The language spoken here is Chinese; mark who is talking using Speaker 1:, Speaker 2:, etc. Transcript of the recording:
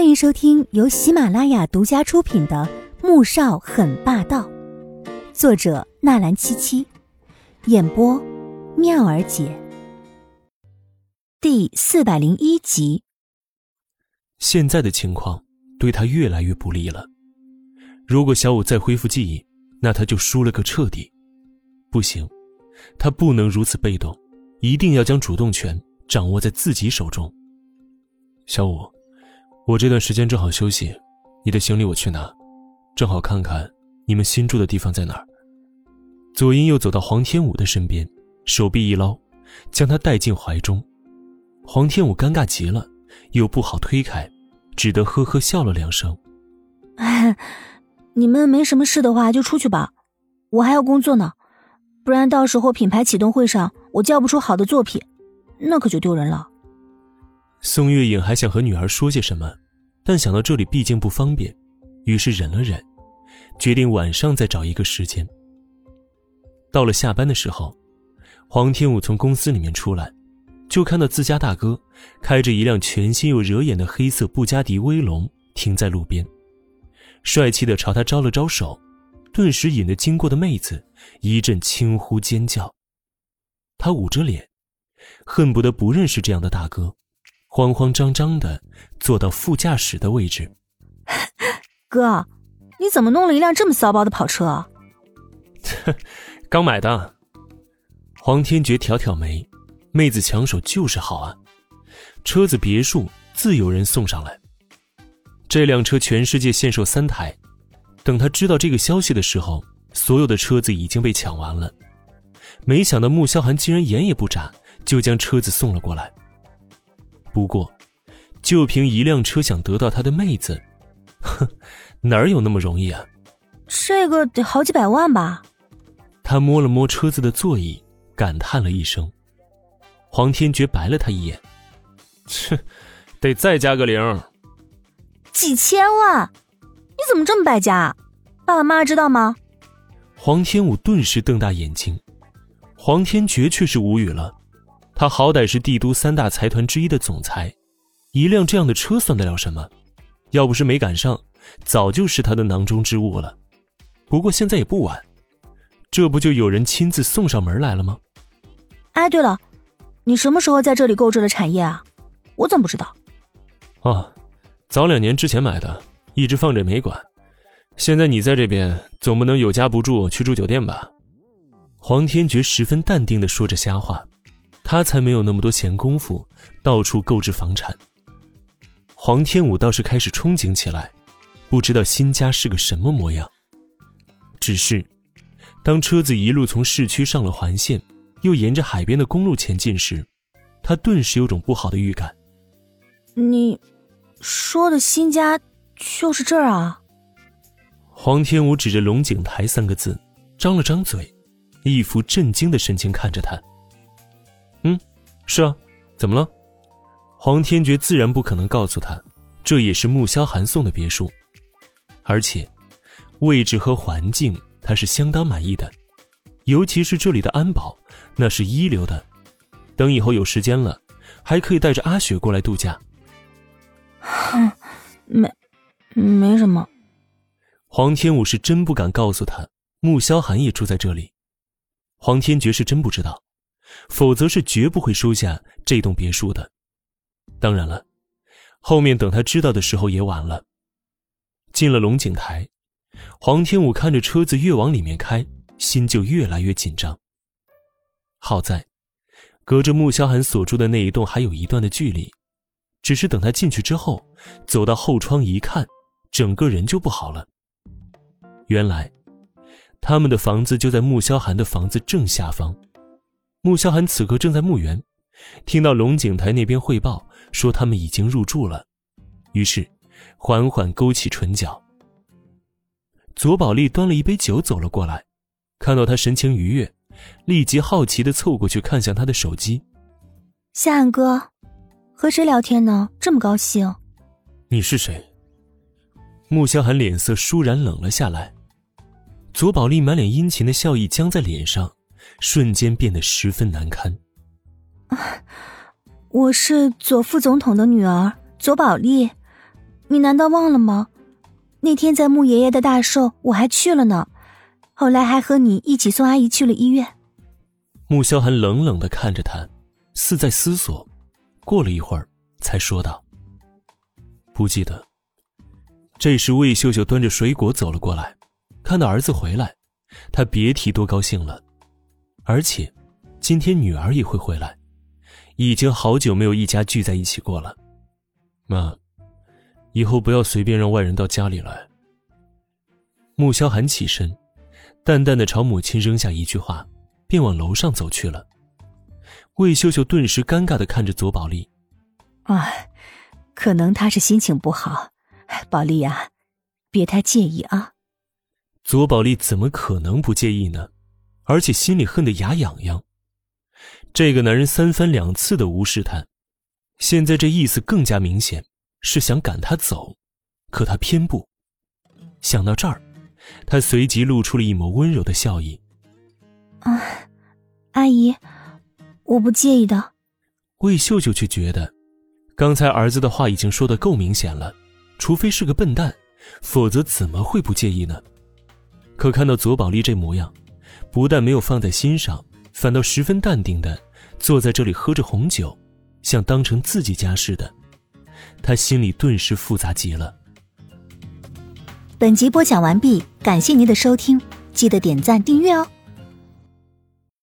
Speaker 1: 欢迎收听由喜马拉雅独家出品的《穆少很霸道》，作者纳兰七七，演播妙儿姐。第四百零一集。
Speaker 2: 现在的情况对他越来越不利了。如果小五再恢复记忆，那他就输了个彻底。不行，他不能如此被动，一定要将主动权掌握在自己手中。小五。我这段时间正好休息，你的行李我去拿，正好看看你们新住的地方在哪儿。左英又走到黄天武的身边，手臂一捞，将他带进怀中。黄天武尴尬极了，又不好推开，只得呵呵笑了两声。
Speaker 3: 你们没什么事的话就出去吧，我还要工作呢，不然到时候品牌启动会上我叫不出好的作品，那可就丢人了。
Speaker 2: 宋月影还想和女儿说些什么，但想到这里毕竟不方便，于是忍了忍，决定晚上再找一个时间。到了下班的时候，黄天武从公司里面出来，就看到自家大哥开着一辆全新又惹眼的黑色布加迪威龙停在路边，帅气的朝他招了招手，顿时引得经过的妹子一阵轻呼尖叫。他捂着脸，恨不得不认识这样的大哥。慌慌张张的坐到副驾驶的位置。
Speaker 3: 哥，你怎么弄了一辆这么骚包的跑车？
Speaker 2: 刚买的。黄天觉挑挑眉，妹子抢手就是好啊。车子别墅自有人送上来。这辆车全世界限售三台。等他知道这个消息的时候，所有的车子已经被抢完了。没想到穆萧寒竟然眼也不眨，就将车子送了过来。不过，就凭一辆车想得到他的妹子，哼，哪儿有那么容易啊？
Speaker 3: 这个得好几百万吧？
Speaker 2: 他摸了摸车子的座椅，感叹了一声。黄天觉白了他一眼，切，得再加个零。
Speaker 3: 几千万？你怎么这么败家？爸爸妈妈知道吗？
Speaker 2: 黄天武顿时瞪大眼睛，黄天觉却是无语了。他好歹是帝都三大财团之一的总裁，一辆这样的车算得了什么？要不是没赶上，早就是他的囊中之物了。不过现在也不晚，这不就有人亲自送上门来了吗？
Speaker 3: 哎，对了，你什么时候在这里购置的产业啊？我怎么不知道？
Speaker 2: 哦，早两年之前买的，一直放着没管。现在你在这边，总不能有家不住去住酒店吧？黄天觉十分淡定的说着瞎话。他才没有那么多闲工夫到处购置房产。黄天武倒是开始憧憬起来，不知道新家是个什么模样。只是，当车子一路从市区上了环线，又沿着海边的公路前进时，他顿时有种不好的预感。
Speaker 3: 你，说的新家就是这儿啊？
Speaker 2: 黄天武指着“龙井台”三个字，张了张嘴，一副震惊的神情看着他。嗯，是啊，怎么了？黄天觉自然不可能告诉他，这也是穆萧寒送的别墅，而且位置和环境他是相当满意的，尤其是这里的安保，那是一流的。等以后有时间了，还可以带着阿雪过来度假。
Speaker 3: 哼，没，没什么。
Speaker 2: 黄天武是真不敢告诉他，穆萧寒也住在这里。黄天觉是真不知道。否则是绝不会收下这栋别墅的。当然了，后面等他知道的时候也晚了。进了龙井台，黄天武看着车子越往里面开，心就越来越紧张。好在，隔着穆萧寒所住的那一栋还有一段的距离，只是等他进去之后，走到后窗一看，整个人就不好了。原来，他们的房子就在穆萧寒的房子正下方。穆萧寒此刻正在墓园，听到龙井台那边汇报说他们已经入住了，于是缓缓勾起唇角。左宝丽端了一杯酒走了过来，看到他神情愉悦，立即好奇的凑过去看向他的手机。
Speaker 3: 夏寒哥，和谁聊天呢？这么高兴？
Speaker 2: 你是谁？穆萧寒脸色倏然冷了下来，左宝丽满脸殷勤的笑意僵在脸上。瞬间变得十分难堪。
Speaker 3: 我是左副总统的女儿左宝丽，你难道忘了吗？那天在穆爷爷的大寿，我还去了呢。后来还和你一起送阿姨去了医院。
Speaker 2: 穆萧寒冷冷的看着他，似在思索。过了一会儿，才说道：“不记得。”这时，魏秀秀端着水果走了过来，看到儿子回来，她别提多高兴了。而且，今天女儿也会回来，已经好久没有一家聚在一起过了。妈，以后不要随便让外人到家里来。穆萧寒起身，淡淡的朝母亲扔下一句话，便往楼上走去了。魏秀秀顿时尴尬的看着左宝莉，
Speaker 1: 啊，可能他是心情不好，宝丽呀，别太介意啊。
Speaker 2: 左宝丽怎么可能不介意呢？而且心里恨得牙痒痒。这个男人三番两次的无视他，现在这意思更加明显，是想赶他走，可他偏不。想到这儿，他随即露出了一抹温柔的笑意。
Speaker 3: 啊，阿姨。我不介意的，
Speaker 2: 魏秀秀却觉得，刚才儿子的话已经说的够明显了，除非是个笨蛋，否则怎么会不介意呢？可看到左宝丽这模样，不但没有放在心上，反倒十分淡定的坐在这里喝着红酒，像当成自己家似的，他心里顿时复杂极了。
Speaker 1: 本集播讲完毕，感谢您的收听，记得点赞订阅哦。